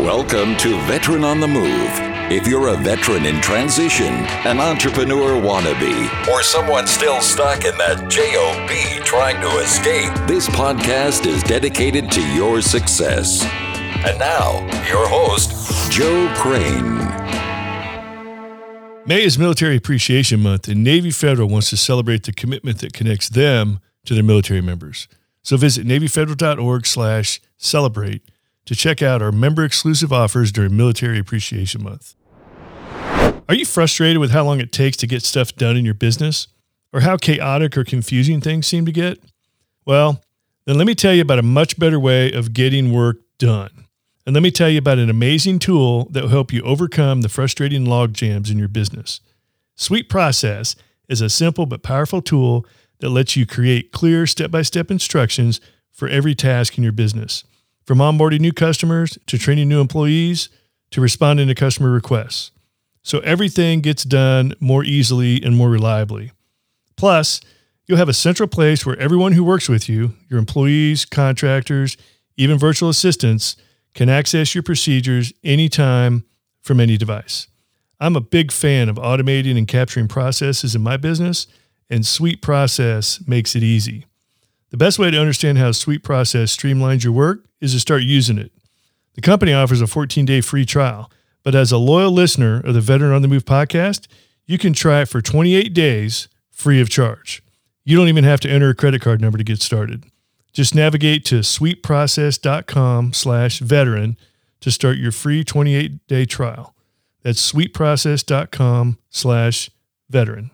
Welcome to Veteran on the Move. If you're a veteran in transition, an entrepreneur wannabe, or someone still stuck in that JOB trying to escape, this podcast is dedicated to your success. And now, your host, Joe Crane. May is Military Appreciation Month, and Navy Federal wants to celebrate the commitment that connects them to their military members. So visit NavyFederal.org slash celebrate to check out our member exclusive offers during Military Appreciation Month. Are you frustrated with how long it takes to get stuff done in your business? Or how chaotic or confusing things seem to get? Well, then let me tell you about a much better way of getting work done. And let me tell you about an amazing tool that will help you overcome the frustrating log jams in your business. Sweet Process is a simple but powerful tool that lets you create clear step by step instructions for every task in your business, from onboarding new customers to training new employees to responding to customer requests. So everything gets done more easily and more reliably. Plus, you'll have a central place where everyone who works with you, your employees, contractors, even virtual assistants, can access your procedures anytime from any device. I'm a big fan of automating and capturing processes in my business and Sweet Process makes it easy. The best way to understand how Sweet Process streamlines your work is to start using it. The company offers a 14 day free trial, but as a loyal listener of the Veteran on the Move podcast, you can try it for 28 days free of charge. You don't even have to enter a credit card number to get started. Just navigate to sweetprocess.com slash veteran to start your free 28 day trial. That's sweetprocess.com slash veteran.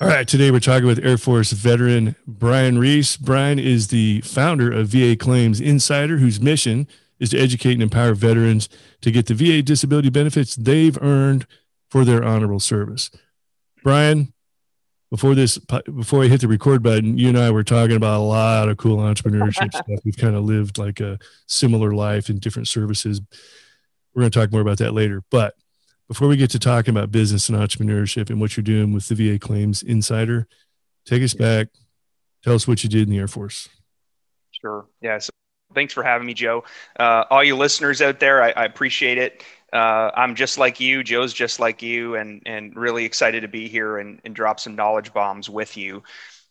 All right, today we're talking with Air Force veteran Brian Reese. Brian is the founder of VA Claims Insider, whose mission is to educate and empower veterans to get the VA disability benefits they've earned for their honorable service. Brian, before this, before I hit the record button, you and I were talking about a lot of cool entrepreneurship stuff. We've kind of lived like a similar life in different services. We're going to talk more about that later, but before we get to talking about business and entrepreneurship and what you're doing with the VA Claims Insider, take us back. Tell us what you did in the Air Force. Sure. Yeah. So thanks for having me, Joe. Uh, all you listeners out there, I, I appreciate it. Uh, I'm just like you. Joe's just like you, and and really excited to be here and, and drop some knowledge bombs with you.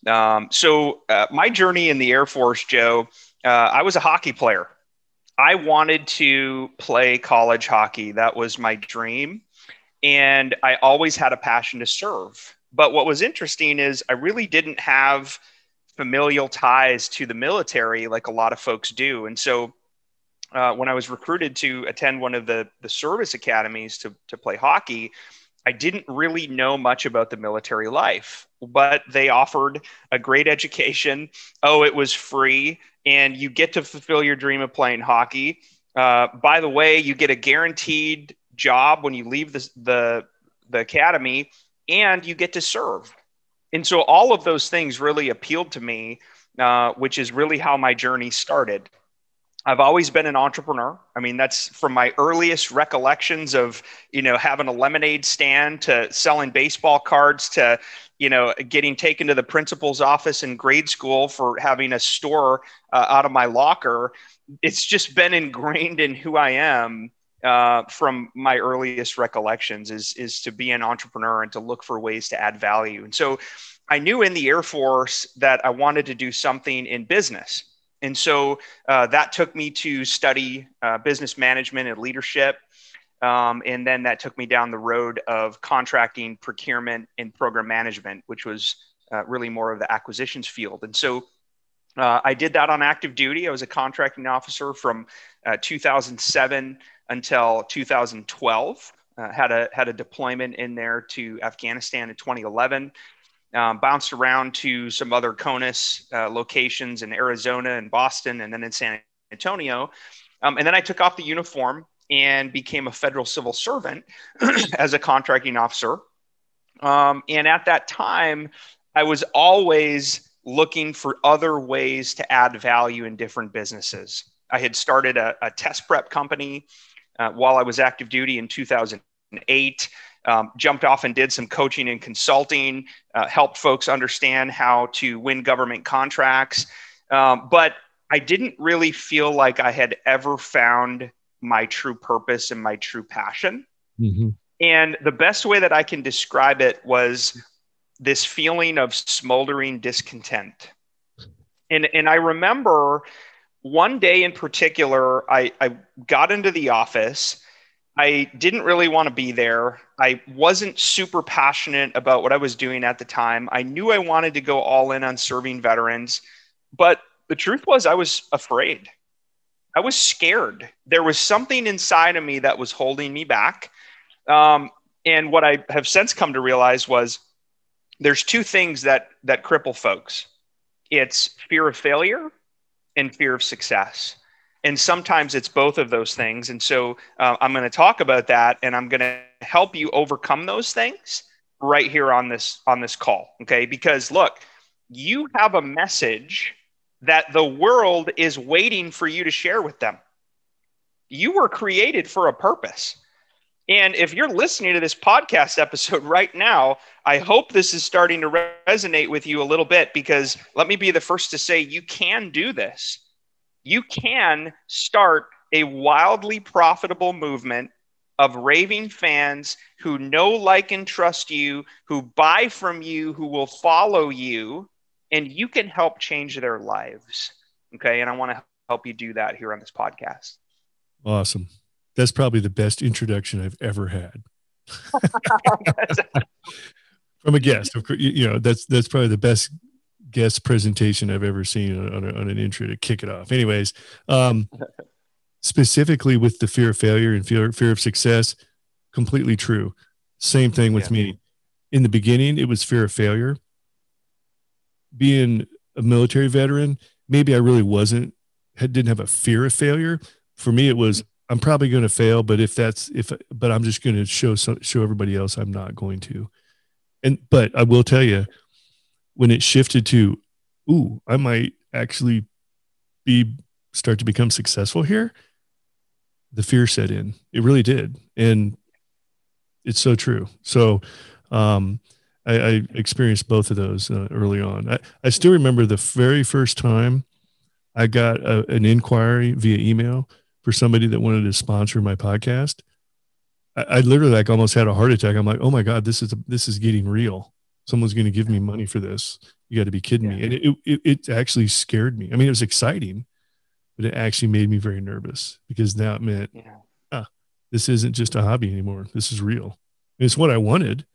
Um, so uh, my journey in the Air Force, Joe, uh, I was a hockey player. I wanted to play college hockey. That was my dream and I always had a passion to serve. But what was interesting is I really didn't have familial ties to the military like a lot of folks do. And so uh, when I was recruited to attend one of the, the service academies to, to play hockey, I didn't really know much about the military life, but they offered a great education. Oh, it was free, and you get to fulfill your dream of playing hockey. Uh, by the way, you get a guaranteed job when you leave the, the, the academy and you get to serve. And so all of those things really appealed to me, uh, which is really how my journey started. I've always been an entrepreneur. I mean, that's from my earliest recollections of, you know, having a lemonade stand to selling baseball cards to, you know, getting taken to the principal's office in grade school for having a store uh, out of my locker. It's just been ingrained in who I am uh, from my earliest recollections is is to be an entrepreneur and to look for ways to add value. And so I knew in the Air Force that I wanted to do something in business. And so uh, that took me to study uh, business management and leadership. Um, and then that took me down the road of contracting, procurement, and program management, which was uh, really more of the acquisitions field. And so uh, I did that on active duty. I was a contracting officer from uh, 2007 until 2012. Uh, had a had a deployment in there to Afghanistan in 2011. Um, bounced around to some other CONUS uh, locations in Arizona and Boston, and then in San Antonio. Um, and then I took off the uniform and became a federal civil servant as a contracting officer. Um, and at that time, I was always looking for other ways to add value in different businesses. I had started a, a test prep company uh, while I was active duty in 2008. Um, jumped off and did some coaching and consulting, uh, helped folks understand how to win government contracts. Um, but I didn't really feel like I had ever found my true purpose and my true passion. Mm-hmm. And the best way that I can describe it was this feeling of smoldering discontent. And, and I remember one day in particular, I, I got into the office. I didn't really want to be there. I wasn't super passionate about what I was doing at the time. I knew I wanted to go all in on serving veterans, but the truth was, I was afraid. I was scared. There was something inside of me that was holding me back. Um, and what I have since come to realize was there's two things that that cripple folks. It's fear of failure and fear of success. And sometimes it's both of those things. And so uh, I'm going to talk about that, and I'm going to help you overcome those things right here on this on this call. Okay, because look, you have a message that the world is waiting for you to share with them. You were created for a purpose. And if you're listening to this podcast episode right now, I hope this is starting to resonate with you a little bit because let me be the first to say you can do this. You can start a wildly profitable movement of raving fans who know, like, and trust you, who buy from you, who will follow you, and you can help change their lives. Okay. And I want to help you do that here on this podcast. Awesome. That's probably the best introduction I've ever had. From a guest, of course, you know, that's, that's probably the best guest presentation I've ever seen on, a, on an intro to kick it off. Anyways, um, specifically with the fear of failure and fear, fear of success, completely true. Same thing with yeah. me. In the beginning, it was fear of failure being a military veteran, maybe I really wasn't, didn't have a fear of failure. For me, it was, I'm probably going to fail, but if that's, if, but I'm just going to show, show everybody else I'm not going to. And, but I will tell you, when it shifted to, ooh, I might actually be, start to become successful here, the fear set in. It really did. And it's so true. So, um, I, I experienced both of those uh, early on. I, I still remember the very first time I got a, an inquiry via email for somebody that wanted to sponsor my podcast. I, I literally like almost had a heart attack. I'm like, oh my god, this is a, this is getting real. Someone's going to give me money for this. You got to be kidding yeah. me. And it, it it actually scared me. I mean, it was exciting, but it actually made me very nervous because that meant, yeah. ah, this isn't just a hobby anymore. This is real. And it's what I wanted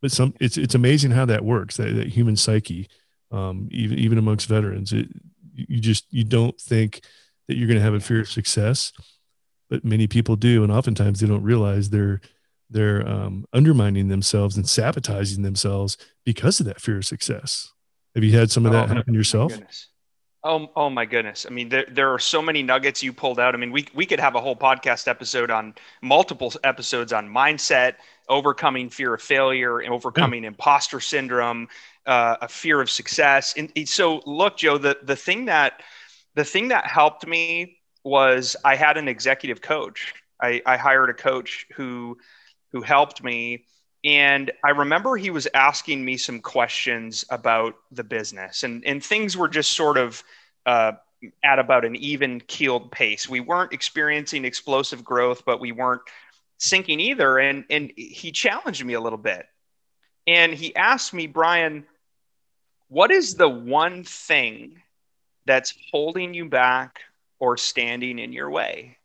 but some it's it's amazing how that works that, that human psyche um, even even amongst veterans it, you just you don't think that you're going to have a fear of success but many people do and oftentimes they don't realize they're they're um, undermining themselves and sabotaging themselves because of that fear of success have you had some of that oh, happen yourself Oh, oh my goodness. I mean, there, there are so many nuggets you pulled out. I mean, we, we could have a whole podcast episode on multiple episodes on mindset, overcoming fear of failure, and overcoming yeah. imposter syndrome, uh, a fear of success. And so look, Joe, the, the thing that, the thing that helped me was I had an executive coach. I, I hired a coach who, who helped me and I remember he was asking me some questions about the business, and and things were just sort of uh, at about an even keeled pace. We weren't experiencing explosive growth, but we weren't sinking either. And and he challenged me a little bit, and he asked me, Brian, what is the one thing that's holding you back or standing in your way?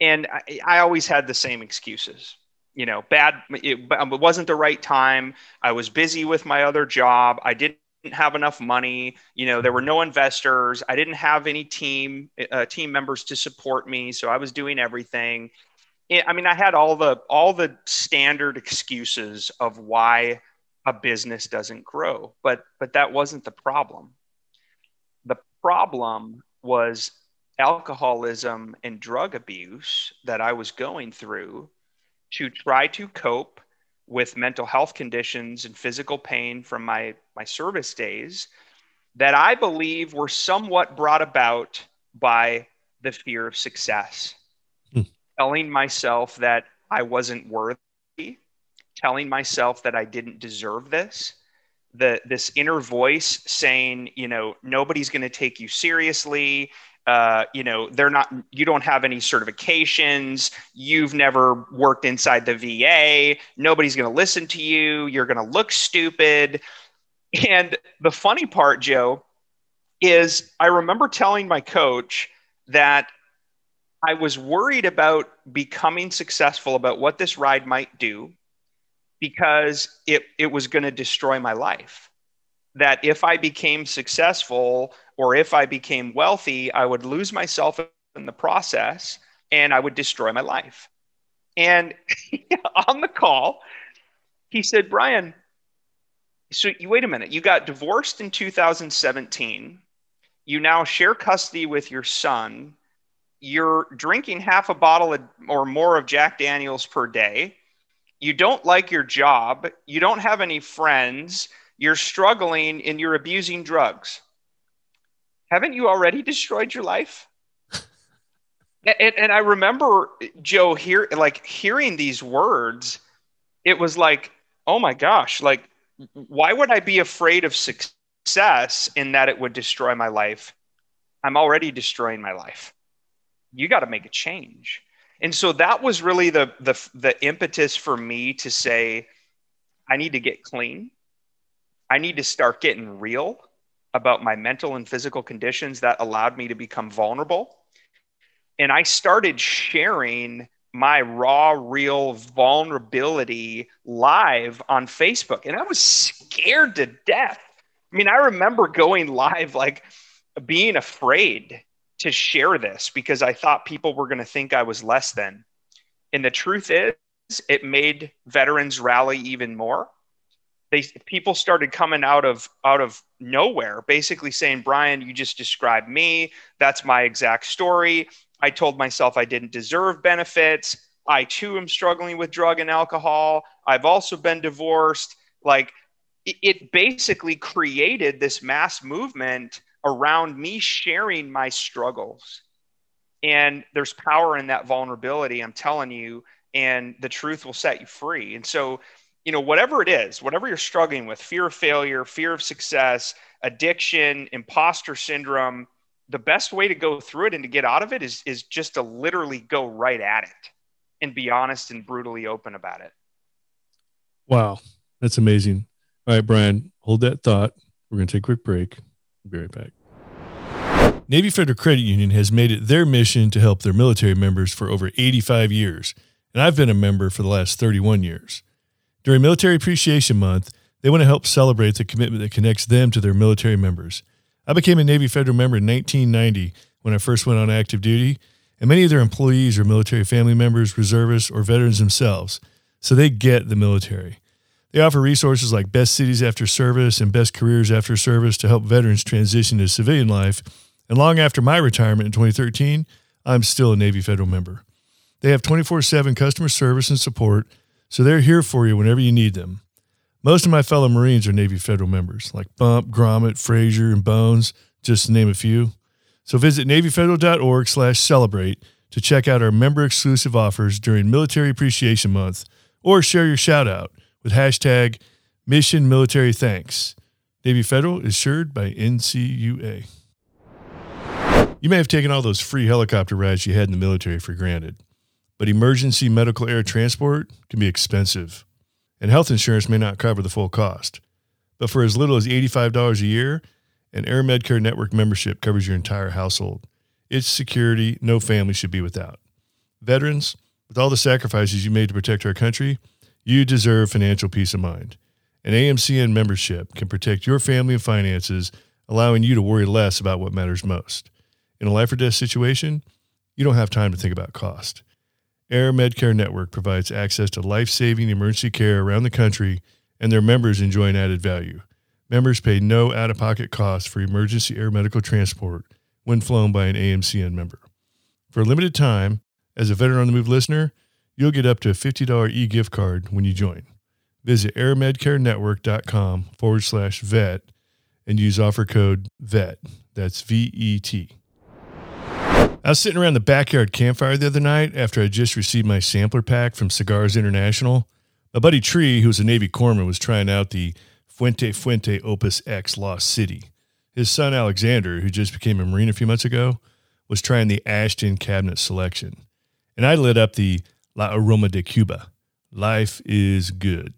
And I, I always had the same excuses you know, bad. It, it wasn't the right time. I was busy with my other job. I didn't have enough money. You know, there were no investors. I didn't have any team uh, team members to support me, so I was doing everything. I mean, I had all the all the standard excuses of why a business doesn't grow, but but that wasn't the problem. Problem was alcoholism and drug abuse that I was going through to try to cope with mental health conditions and physical pain from my, my service days that I believe were somewhat brought about by the fear of success. Hmm. Telling myself that I wasn't worthy, telling myself that I didn't deserve this, the this inner voice saying, you know, nobody's going to take you seriously. Uh, you know, they're not. You don't have any certifications. You've never worked inside the VA. Nobody's going to listen to you. You're going to look stupid. And the funny part, Joe, is I remember telling my coach that I was worried about becoming successful, about what this ride might do, because it, it was going to destroy my life. That if I became successful or if I became wealthy, I would lose myself in the process and I would destroy my life. And on the call, he said, Brian, so you wait a minute, you got divorced in 2017. You now share custody with your son. You're drinking half a bottle or more of Jack Daniels per day you don't like your job, you don't have any friends, you're struggling, and you're abusing drugs. Haven't you already destroyed your life? and, and I remember Joe here, like hearing these words, it was like, oh my gosh, like, why would I be afraid of success in that it would destroy my life? I'm already destroying my life. You got to make a change and so that was really the the the impetus for me to say i need to get clean. I need to start getting real about my mental and physical conditions that allowed me to become vulnerable. And i started sharing my raw real vulnerability live on facebook. And i was scared to death. I mean i remember going live like being afraid to share this because I thought people were going to think I was less than. And the truth is, it made veterans rally even more. They people started coming out of out of nowhere, basically saying, "Brian, you just described me. That's my exact story. I told myself I didn't deserve benefits. I too am struggling with drug and alcohol. I've also been divorced." Like it basically created this mass movement around me sharing my struggles. And there's power in that vulnerability, I'm telling you, and the truth will set you free. And so, you know, whatever it is, whatever you're struggling with fear of failure, fear of success, addiction, imposter syndrome the best way to go through it and to get out of it is, is just to literally go right at it and be honest and brutally open about it. Wow. That's amazing. All right, Brian, hold that thought. We're going to take a quick break. Be right back. Navy Federal Credit Union has made it their mission to help their military members for over 85 years, and I've been a member for the last 31 years. During Military Appreciation Month, they want to help celebrate the commitment that connects them to their military members. I became a Navy Federal member in 1990 when I first went on active duty, and many of their employees are military family members, reservists, or veterans themselves, so they get the military. They offer resources like Best Cities After Service and Best Careers After Service to help veterans transition to civilian life. And long after my retirement in 2013, I'm still a Navy Federal member. They have 24 7 customer service and support, so they're here for you whenever you need them. Most of my fellow Marines are Navy Federal members, like Bump, Grommet, Fraser, and Bones, just to name a few. So visit NavyFederal.org slash celebrate to check out our member exclusive offers during Military Appreciation Month or share your shout out with hashtag Mission Military Thanks. Navy Federal is assured by NCUA. You may have taken all those free helicopter rides you had in the military for granted, but emergency medical air transport can be expensive, and health insurance may not cover the full cost. But for as little as $85 a year, an Air Medcare Network membership covers your entire household. It's security no family should be without. Veterans, with all the sacrifices you made to protect our country, you deserve financial peace of mind. An AMCN membership can protect your family and finances, allowing you to worry less about what matters most. In a life or death situation, you don't have time to think about cost. Air Medcare Network provides access to life saving emergency care around the country, and their members enjoy an added value. Members pay no out of pocket costs for emergency air medical transport when flown by an AMCN member. For a limited time, as a Veteran on the Move listener, You'll get up to a $50 e gift card when you join. Visit airmedcarenetwork.com forward slash vet and use offer code VET. That's V E T. I was sitting around the backyard campfire the other night after I just received my sampler pack from Cigars International. My buddy Tree, who's a Navy corpsman, was trying out the Fuente Fuente Opus X Lost City. His son Alexander, who just became a Marine a few months ago, was trying the Ashton cabinet selection. And I lit up the La Aroma de Cuba. Life is good.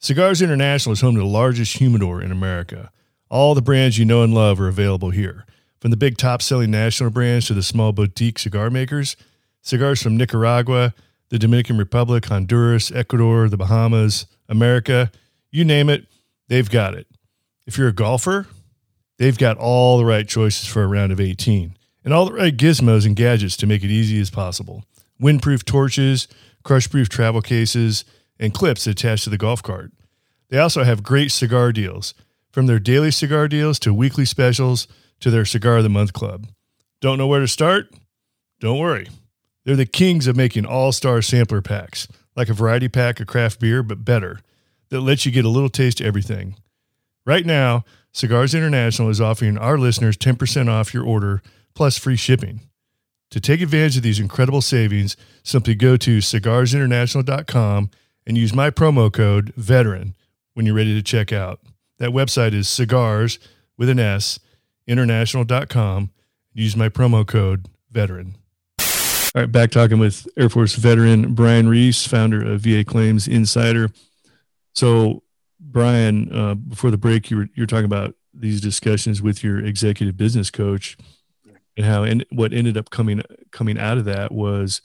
Cigars International is home to the largest humidor in America. All the brands you know and love are available here. From the big top selling national brands to the small boutique cigar makers, cigars from Nicaragua, the Dominican Republic, Honduras, Ecuador, the Bahamas, America, you name it, they've got it. If you're a golfer, they've got all the right choices for a round of 18 and all the right gizmos and gadgets to make it easy as possible. Windproof torches, crush-proof travel cases, and clips attached to the golf cart. They also have great cigar deals, from their daily cigar deals to weekly specials to their Cigar of the Month club. Don't know where to start? Don't worry. They're the kings of making all star sampler packs, like a variety pack of craft beer, but better, that lets you get a little taste of everything. Right now, Cigars International is offering our listeners 10% off your order plus free shipping. To take advantage of these incredible savings, simply go to cigarsinternational.com and use my promo code VETERAN when you're ready to check out. That website is cigars with an S, international.com. Use my promo code VETERAN. All right, back talking with Air Force veteran Brian Reese, founder of VA Claims Insider. So, Brian, uh, before the break, you were you're talking about these discussions with your executive business coach, and how and what ended up coming coming out of that was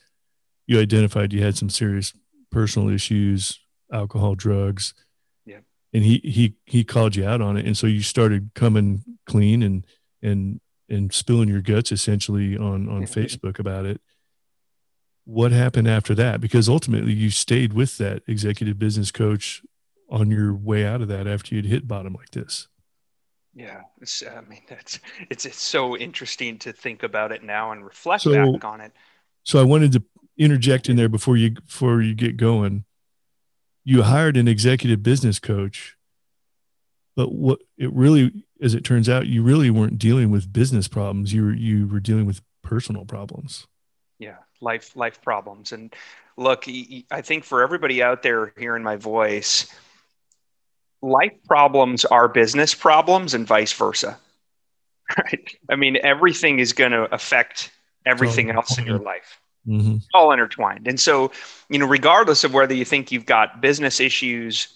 you identified you had some serious personal issues, alcohol, drugs, yeah, and he he he called you out on it, and so you started coming clean and and and spilling your guts essentially on on Facebook about it. What happened after that? Because ultimately you stayed with that executive business coach on your way out of that after you'd hit bottom like this. Yeah, I mean that's it's it's so interesting to think about it now and reflect so, back on it. So I wanted to interject in there before you before you get going. You hired an executive business coach, but what it really, as it turns out, you really weren't dealing with business problems. You were you were dealing with personal problems. Yeah, life life problems. And look, I think for everybody out there hearing my voice, life problems are business problems and vice versa. Right? I mean, everything is going to affect everything else in your life. Mm-hmm. All intertwined. And so, you know, regardless of whether you think you've got business issues,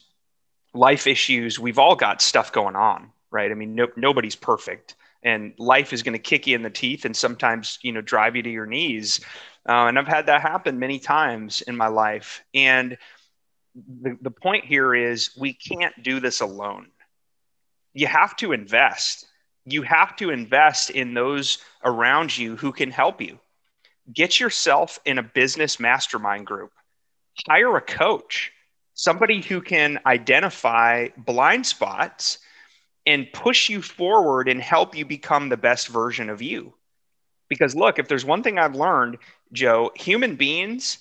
life issues, we've all got stuff going on, right? I mean, no, nobody's perfect and life is going to kick you in the teeth and sometimes you know drive you to your knees uh, and i've had that happen many times in my life and the, the point here is we can't do this alone. You have to invest. You have to invest in those around you who can help you. Get yourself in a business mastermind group. Hire a coach somebody who can identify blind spots and push you forward and help you become the best version of you. Because look, if there's one thing I've learned, Joe, human beings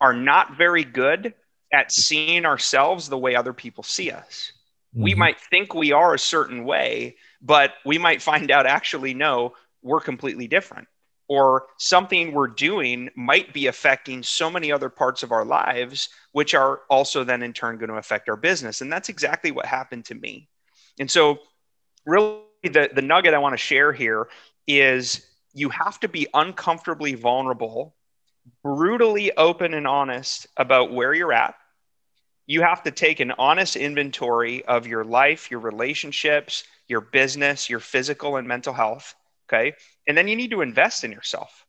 are not very good at seeing ourselves the way other people see us. Mm-hmm. We might think we are a certain way, but we might find out actually, no, we're completely different. Or something we're doing might be affecting so many other parts of our lives, which are also then in turn going to affect our business. And that's exactly what happened to me. And so, really, the, the nugget I want to share here is you have to be uncomfortably vulnerable, brutally open and honest about where you're at. You have to take an honest inventory of your life, your relationships, your business, your physical and mental health. Okay. And then you need to invest in yourself.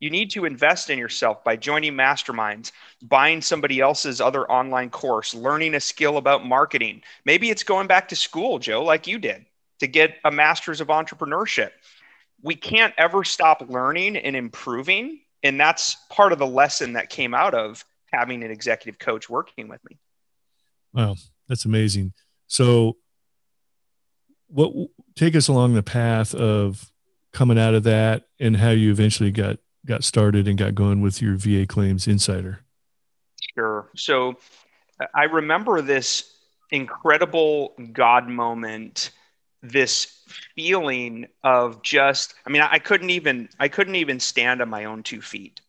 You need to invest in yourself by joining masterminds, buying somebody else's other online course, learning a skill about marketing. Maybe it's going back to school, Joe, like you did, to get a master's of entrepreneurship. We can't ever stop learning and improving. And that's part of the lesson that came out of having an executive coach working with me. Wow, that's amazing. So, what take us along the path of coming out of that and how you eventually got got started and got going with your VA Claims Insider? Sure. So I remember this incredible God moment, this feeling of just, I mean, I couldn't even, I couldn't even stand on my own two feet.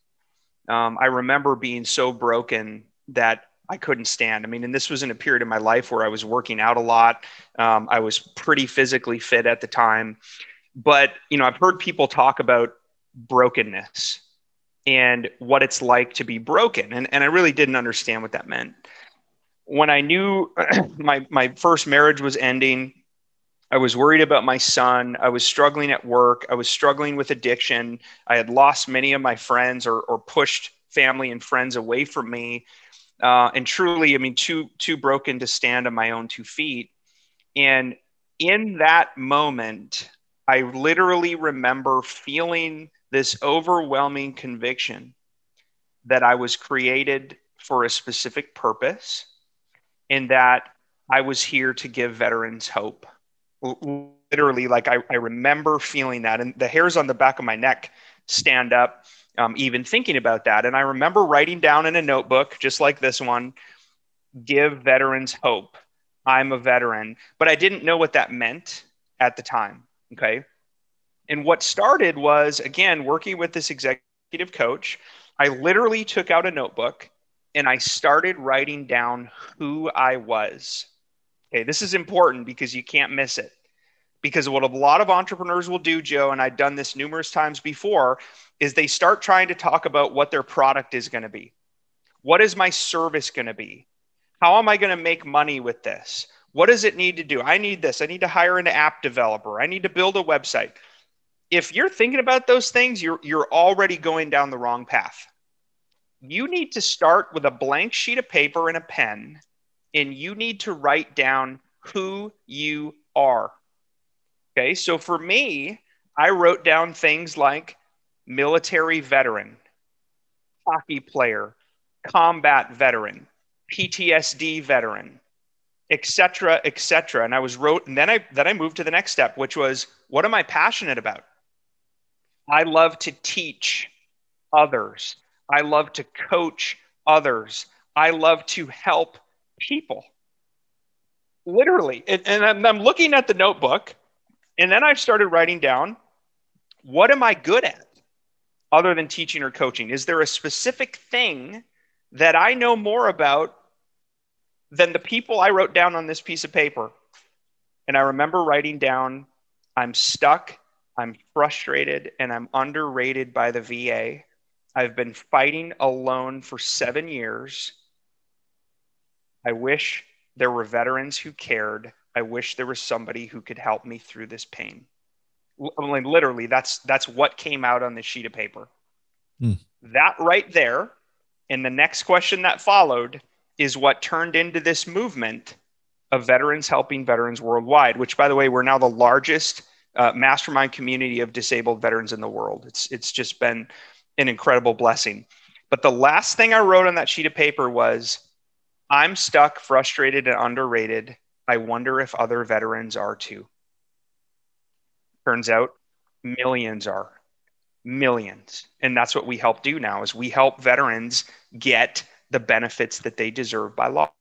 Um, I remember being so broken that I couldn't stand. I mean, and this was in a period of my life where I was working out a lot. Um, I was pretty physically fit at the time, but you know, I've heard people talk about brokenness and what it's like to be broken, and and I really didn't understand what that meant. When I knew my my first marriage was ending, I was worried about my son. I was struggling at work. I was struggling with addiction. I had lost many of my friends or, or pushed family and friends away from me. Uh, and truly, I mean, too, too broken to stand on my own two feet. And in that moment, I literally remember feeling this overwhelming conviction that I was created for a specific purpose and that I was here to give veterans hope literally like I, I remember feeling that and the hairs on the back of my neck stand up um, even thinking about that. And i remember writing down in a notebook just like this one give veterans hope. I'm a veteran. But i didn't know what that meant at the time okay? And what started was again working with this executive coach i literally took out a notebook and i started writing down who i was Okay, this is important because you can't miss it. Because what a lot of entrepreneurs will do, Joe, and I've done this numerous times before, is they start trying to talk about what their product is going to be. What is my service going to be? How am I going to make money with this? What does it need to do? I need this. I need to hire an app developer. I need to build a website. If you're thinking about those things, you're, you're already going down the wrong path. You need to start with a blank sheet of paper and a pen and you need to write down who you are. Okay, so for me, I wrote down things like military veteran, hockey player, combat veteran, PTSD veteran, etc., etc. And I was wrote, and then I then I moved to the next step, which was what am I passionate about? I love to teach others. I love to coach others. I love to help people. Literally. And, and I'm, I'm looking at the notebook, and then I've started writing down what am I good at other than teaching or coaching? Is there a specific thing that I know more about than the people I wrote down on this piece of paper? And I remember writing down, I'm stuck, I'm frustrated, and I'm underrated by the VA. I've been fighting alone for seven years. I wish there were veterans who cared. I wish there was somebody who could help me through this pain. I mean, literally, that's that's what came out on the sheet of paper. Hmm. That right there, and the next question that followed is what turned into this movement of veterans helping veterans worldwide. Which, by the way, we're now the largest uh, mastermind community of disabled veterans in the world. It's it's just been an incredible blessing. But the last thing I wrote on that sheet of paper was I'm stuck, frustrated, and underrated. I wonder if other veterans are too. Turns out millions are. Millions. And that's what we help do now is we help veterans get the benefits that they deserve by law.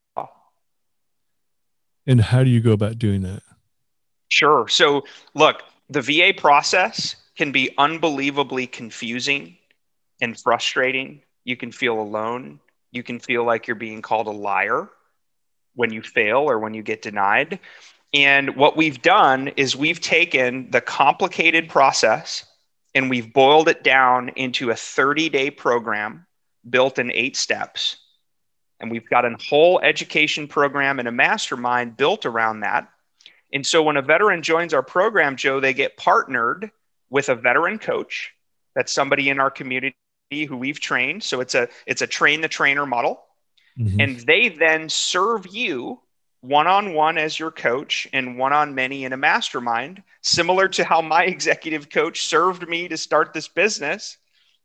And how do you go about doing that? Sure. So, look, the VA process can be unbelievably confusing and frustrating. You can feel alone you can feel like you're being called a liar when you fail or when you get denied. And what we've done is we've taken the complicated process and we've boiled it down into a 30 day program built in eight steps. And we've got a whole education program and a mastermind built around that. And so when a veteran joins our program, Joe, they get partnered with a veteran coach. That's somebody in our community who we've trained. So it's a it's a train the trainer model. Mm-hmm. And they then serve you one on one as your coach and one on many in a mastermind, similar to how my executive coach served me to start this business.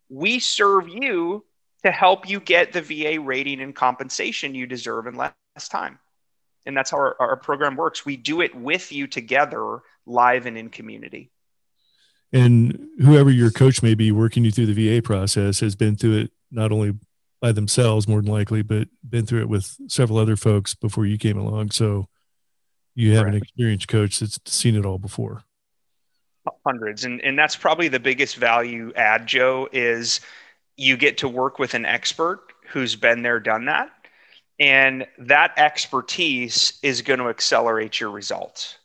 We serve you to help you get the VA rating and compensation you deserve in less time. And that's how our, our program works. We do it with you together, live and in community and whoever your coach may be working you through the VA process has been through it not only by themselves more than likely, but been through it with several other folks before you came along. So you have Correct. an experienced coach that's seen it all before. Hundreds. And and that's probably the biggest value add, Joe, is you get to work with an expert who's been there, done that. And that expertise is going to accelerate your results.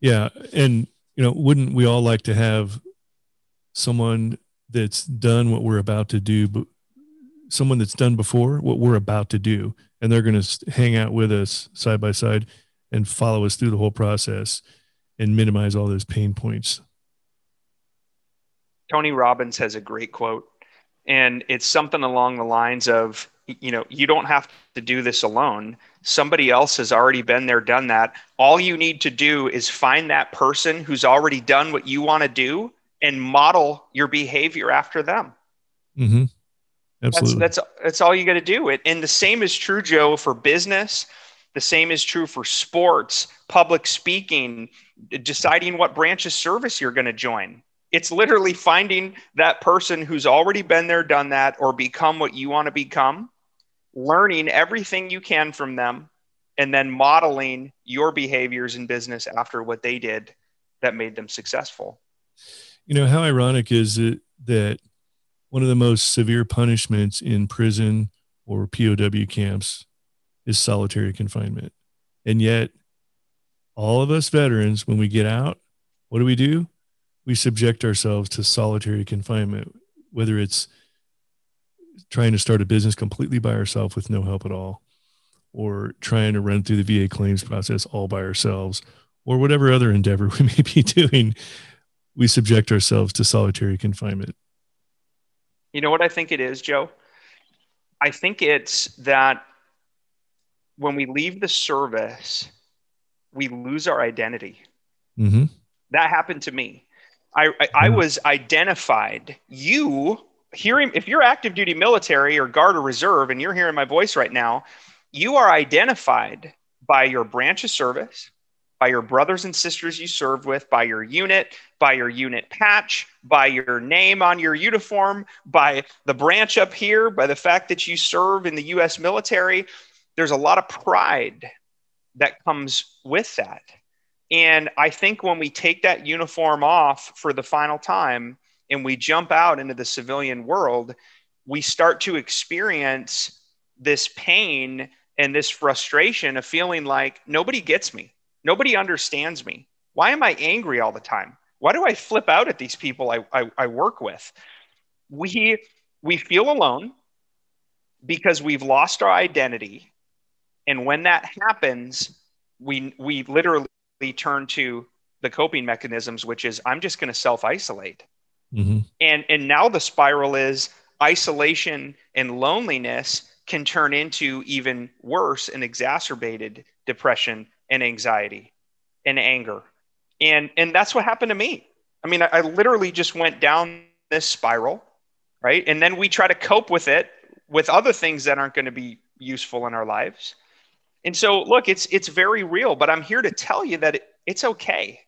Yeah. And, you know, wouldn't we all like to have someone that's done what we're about to do, but someone that's done before what we're about to do, and they're going to hang out with us side by side and follow us through the whole process and minimize all those pain points. Tony Robbins has a great quote, and it's something along the lines of, you know, you don't have to do this alone. Somebody else has already been there, done that. All you need to do is find that person who's already done what you want to do and model your behavior after them. Mm-hmm. Absolutely. That's, that's, that's all you got to do. It and the same is true, Joe, for business. The same is true for sports, public speaking, deciding what branch of service you're going to join. It's literally finding that person who's already been there, done that, or become what you want to become, learning everything you can from them, and then modeling your behaviors in business after what they did that made them successful. You know, how ironic is it that one of the most severe punishments in prison or POW camps is solitary confinement. And yet, all of us veterans, when we get out, what do we do? We subject ourselves to solitary confinement, whether it's trying to start a business completely by ourselves with no help at all, or trying to run through the VA claims process all by ourselves, or whatever other endeavor we may be doing we subject ourselves to solitary confinement? You know what I think it is, Joe? I think it's that when we leave the service, we lose our identity. Mm-hmm. That happened to me. I, I, I was identified. You hearing, if you're active duty military or guard or reserve, and you're hearing my voice right now, you are identified by your branch of service, by your brothers and sisters you served with, by your unit, by your unit patch, by your name on your uniform, by the branch up here, by the fact that you serve in the US military. There's a lot of pride that comes with that. And I think when we take that uniform off for the final time and we jump out into the civilian world, we start to experience this pain and this frustration of feeling like nobody gets me Nobody understands me. Why am I angry all the time? Why do I flip out at these people I, I, I work with? We, we feel alone because we've lost our identity. And when that happens, we, we literally turn to the coping mechanisms, which is I'm just going to self isolate. Mm-hmm. And, and now the spiral is isolation and loneliness can turn into even worse and exacerbated depression and anxiety and anger. And, and that's what happened to me. I mean, I, I literally just went down this spiral, right? And then we try to cope with it with other things that aren't going to be useful in our lives. And so, look, it's it's very real, but I'm here to tell you that it, it's okay.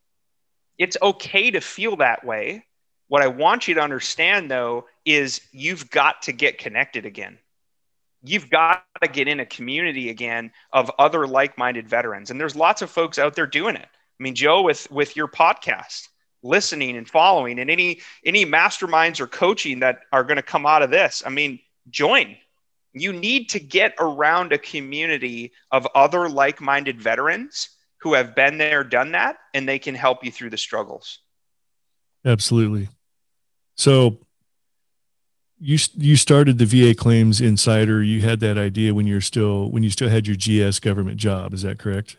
It's okay to feel that way. What I want you to understand, though, is you've got to get connected again. You've got to get in a community again of other like-minded veterans. And there's lots of folks out there doing it. I mean joe with with your podcast listening and following and any any masterminds or coaching that are going to come out of this i mean join. You need to get around a community of other like-minded veterans who have been there done that and they can help you through the struggles. Absolutely so you you started the VA Claims Insider. You had that idea when you're still when you still had your GS government job. Is that correct?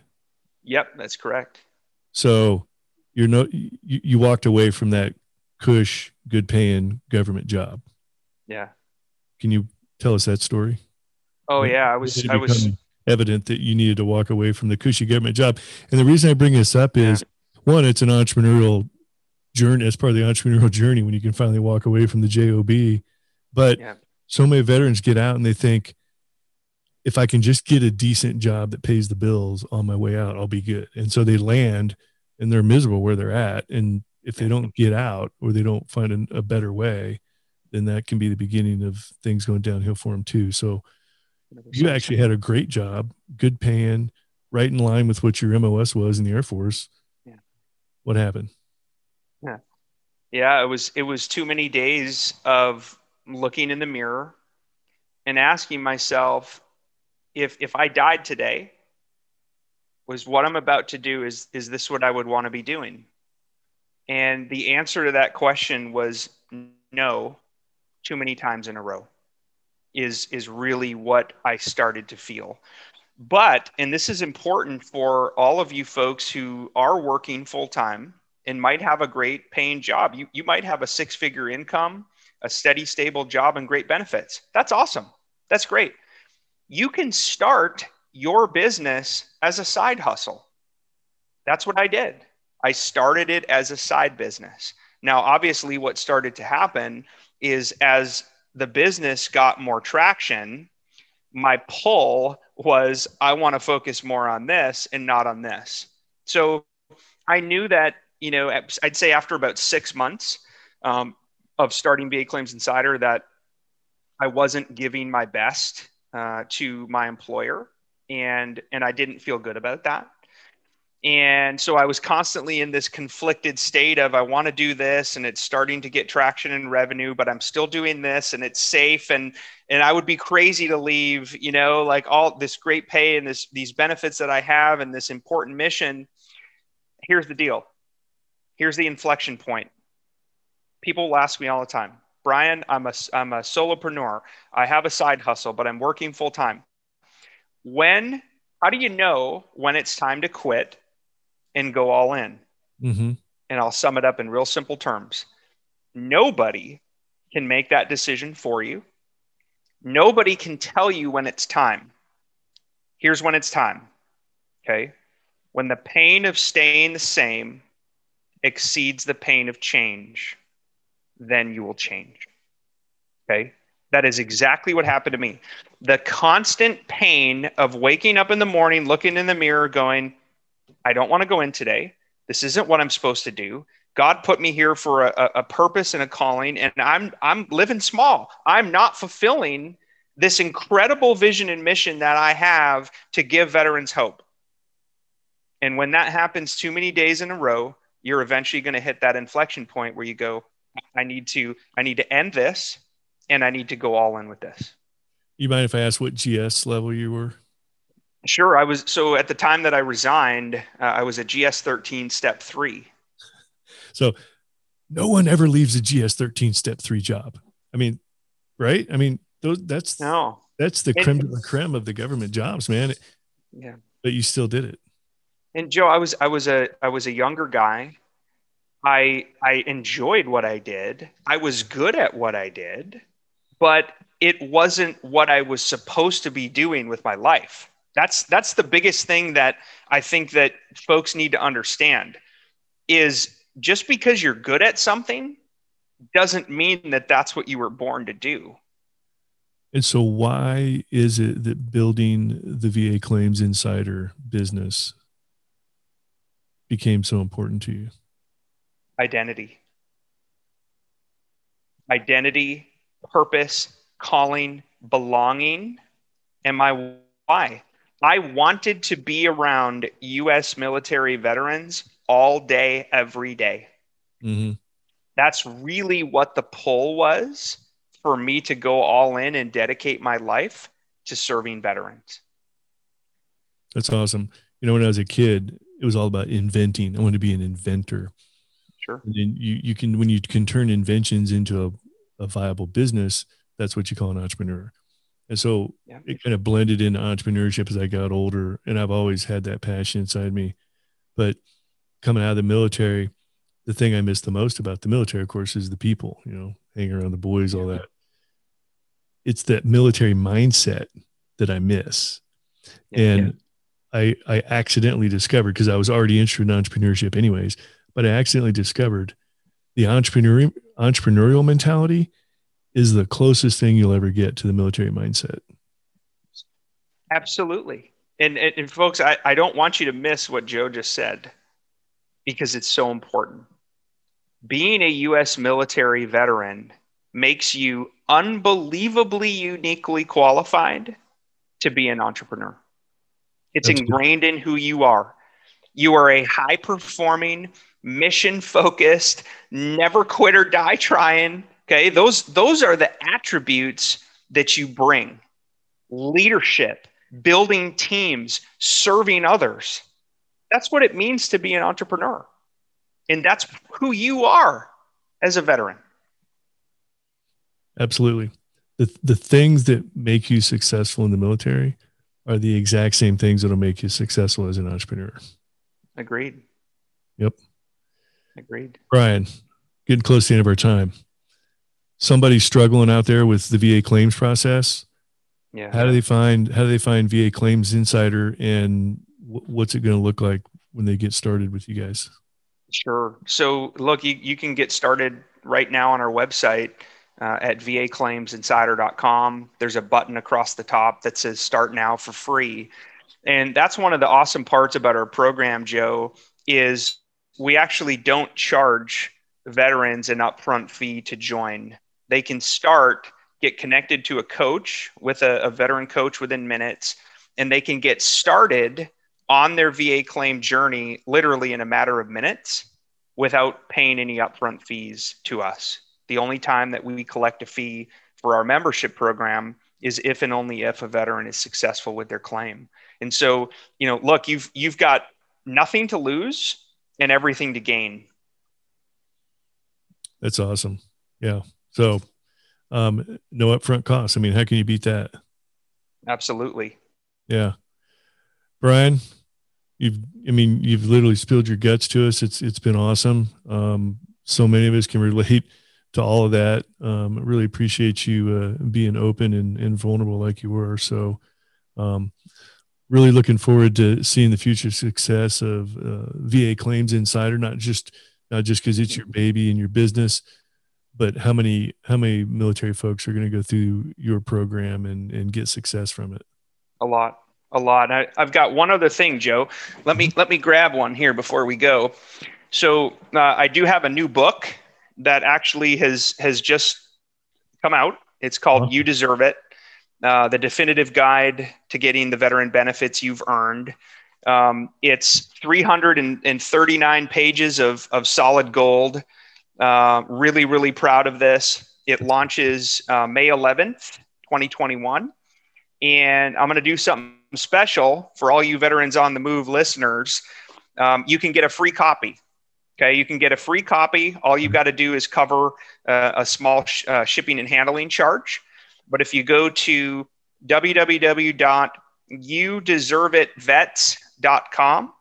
Yep, that's correct. So you're no you, you walked away from that cush, good paying government job. Yeah. Can you tell us that story? Oh yeah, I was I was evident that you needed to walk away from the cushy government job. And the reason I bring this up is yeah. one, it's an entrepreneurial journey. as part of the entrepreneurial journey when you can finally walk away from the job but yeah. so many veterans get out and they think, if I can just get a decent job that pays the bills on my way out, I'll be good. And so they land and they're miserable where they're at. And if they don't get out or they don't find an, a better way, then that can be the beginning of things going downhill for them too. So you actually had a great job, good paying, right in line with what your MOS was in the Air Force. Yeah. What happened? Yeah. Yeah, it was it was too many days of looking in the mirror and asking myself if if I died today, was what I'm about to do is is this what I would want to be doing? And the answer to that question was no, too many times in a row. Is is really what I started to feel. But and this is important for all of you folks who are working full time and might have a great paying job. You you might have a six figure income, a steady stable job and great benefits. That's awesome. That's great. You can start your business as a side hustle. That's what I did. I started it as a side business. Now, obviously, what started to happen is as the business got more traction, my pull was I want to focus more on this and not on this. So I knew that, you know, I'd say after about six months um, of starting VA Claims Insider, that I wasn't giving my best uh, to my employer and and I didn't feel good about that. And so I was constantly in this conflicted state of I want to do this and it's starting to get traction and revenue, but I'm still doing this and it's safe and and I would be crazy to leave, you know, like all this great pay and this these benefits that I have and this important mission. Here's the deal. Here's the inflection point. People will ask me all the time, Brian, I'm a I'm a solopreneur. I have a side hustle, but I'm working full time when how do you know when it's time to quit and go all in mm-hmm. and i'll sum it up in real simple terms nobody can make that decision for you nobody can tell you when it's time here's when it's time okay when the pain of staying the same exceeds the pain of change then you will change okay that is exactly what happened to me. The constant pain of waking up in the morning, looking in the mirror, going, I don't want to go in today. This isn't what I'm supposed to do. God put me here for a, a purpose and a calling, and I'm I'm living small. I'm not fulfilling this incredible vision and mission that I have to give veterans hope. And when that happens too many days in a row, you're eventually going to hit that inflection point where you go, I need to I need to end this and I need to go all in with this. You mind if I ask what GS level you were? Sure. I was so at the time that I resigned, uh, I was a GS 13 step three. So no one ever leaves a GS 13 step three job. I mean, right? I mean, those that's no, that's the creme de la creme of the government jobs, man. Yeah. But you still did it. And Joe, I was I was a I was a younger guy. I I enjoyed what I did. I was good at what I did but it wasn't what I was supposed to be doing with my life. That's that's the biggest thing that I think that folks need to understand is just because you're good at something doesn't mean that that's what you were born to do. And so why is it that building the VA claims insider business became so important to you? Identity. Identity purpose, calling, belonging, and my why. I wanted to be around US military veterans all day, every day. Mm-hmm. That's really what the pull was for me to go all in and dedicate my life to serving veterans. That's awesome. You know, when I was a kid, it was all about inventing. I wanted to be an inventor. Sure. And you, you can, when you can turn inventions into a a viable business, that's what you call an entrepreneur. And so yeah. it kind of blended into entrepreneurship as I got older. And I've always had that passion inside me. But coming out of the military, the thing I miss the most about the military, of course, is the people, you know, hanging around the boys, all that. It's that military mindset that I miss. Yeah, and yeah. I I accidentally discovered because I was already interested in entrepreneurship anyways, but I accidentally discovered the entrepreneur entrepreneurial mentality is the closest thing you'll ever get to the military mindset. Absolutely. And, and, and, folks, I, I don't want you to miss what Joe just said because it's so important. Being a U.S. military veteran makes you unbelievably uniquely qualified to be an entrepreneur. It's That's ingrained good. in who you are. You are a high performing, mission focused, never quit or die trying. Okay, those those are the attributes that you bring leadership, building teams, serving others. That's what it means to be an entrepreneur. And that's who you are as a veteran. Absolutely. The, the things that make you successful in the military are the exact same things that'll make you successful as an entrepreneur. Agreed. Yep. Agreed. Brian, getting close to the end of our time. Somebody struggling out there with the VA claims process. Yeah. How do they find how do they find VA Claims Insider and what's it going to look like when they get started with you guys? Sure. So look, you, you can get started right now on our website uh, at vaclaimsinsider.com. There's a button across the top that says start now for free. And that's one of the awesome parts about our program, Joe, is we actually don't charge veterans an upfront fee to join. They can start, get connected to a coach with a, a veteran coach within minutes, and they can get started on their VA claim journey literally in a matter of minutes without paying any upfront fees to us. The only time that we collect a fee for our membership program is if and only if a veteran is successful with their claim. And so, you know, look, you've you've got nothing to lose and everything to gain. That's awesome. Yeah. So, um, no upfront costs. I mean, how can you beat that? Absolutely. Yeah. Brian, you've, I mean, you've literally spilled your guts to us. It's, it's been awesome. Um, so many of us can relate to all of that. Um, really appreciate you uh, being open and, and vulnerable like you were. So, um, really looking forward to seeing the future success of uh, VA Claims Insider. Not just not just because it's your baby and your business, but how many how many military folks are going to go through your program and and get success from it? A lot, a lot. I, have got one other thing, Joe. Let me let me grab one here before we go. So uh, I do have a new book that actually has has just come out. It's called "You Deserve It." Uh, the definitive guide to getting the veteran benefits you've earned. Um, it's 339 pages of, of solid gold. Uh, really, really proud of this. It launches uh, May 11th, 2021. And I'm going to do something special for all you Veterans on the Move listeners. Um, you can get a free copy. Okay, you can get a free copy. All you've got to do is cover uh, a small sh- uh, shipping and handling charge. But if you go to www.youdeserveItvets.com,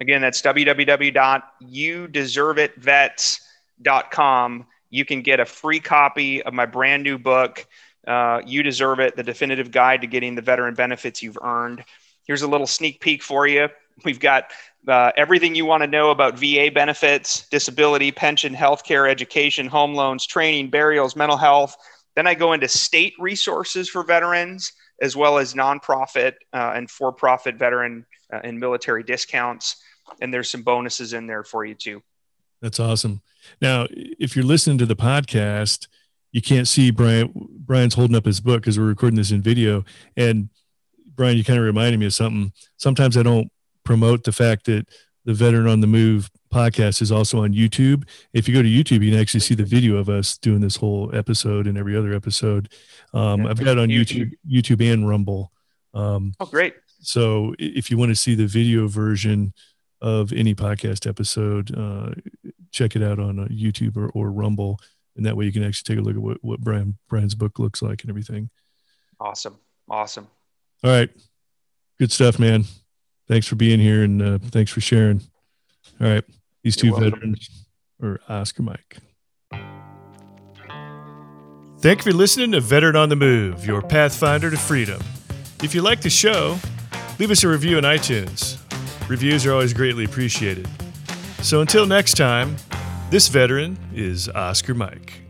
again, that's www.youdeserveItvets.com, you can get a free copy of my brand new book, uh, You Deserve It, the definitive guide to getting the veteran benefits you've earned. Here's a little sneak peek for you. We've got uh, everything you want to know about VA benefits, disability, pension, healthcare, education, home loans, training, burials, mental health, then I go into state resources for veterans, as well as nonprofit uh, and for profit veteran uh, and military discounts. And there's some bonuses in there for you too. That's awesome. Now, if you're listening to the podcast, you can't see Brian. Brian's holding up his book because we're recording this in video. And Brian, you kind of reminded me of something. Sometimes I don't promote the fact that the Veteran on the Move podcast is also on YouTube. If you go to YouTube, you can actually see the video of us doing this whole episode and every other episode. Um, yeah, I've got it on YouTube, YouTube and Rumble. Um, oh, great! So if you want to see the video version of any podcast episode, uh, check it out on uh, YouTube or, or Rumble, and that way you can actually take a look at what what Brian Brian's book looks like and everything. Awesome, awesome. All right, good stuff, man thanks for being here and uh, thanks for sharing. All right. These 2 veterans or Oscar Mike. Thank you for listening to Veteran on the Move, your pathfinder to freedom. If you like the show, leave us a review on iTunes. Reviews are always greatly appreciated. So until next time, this veteran is Oscar Mike.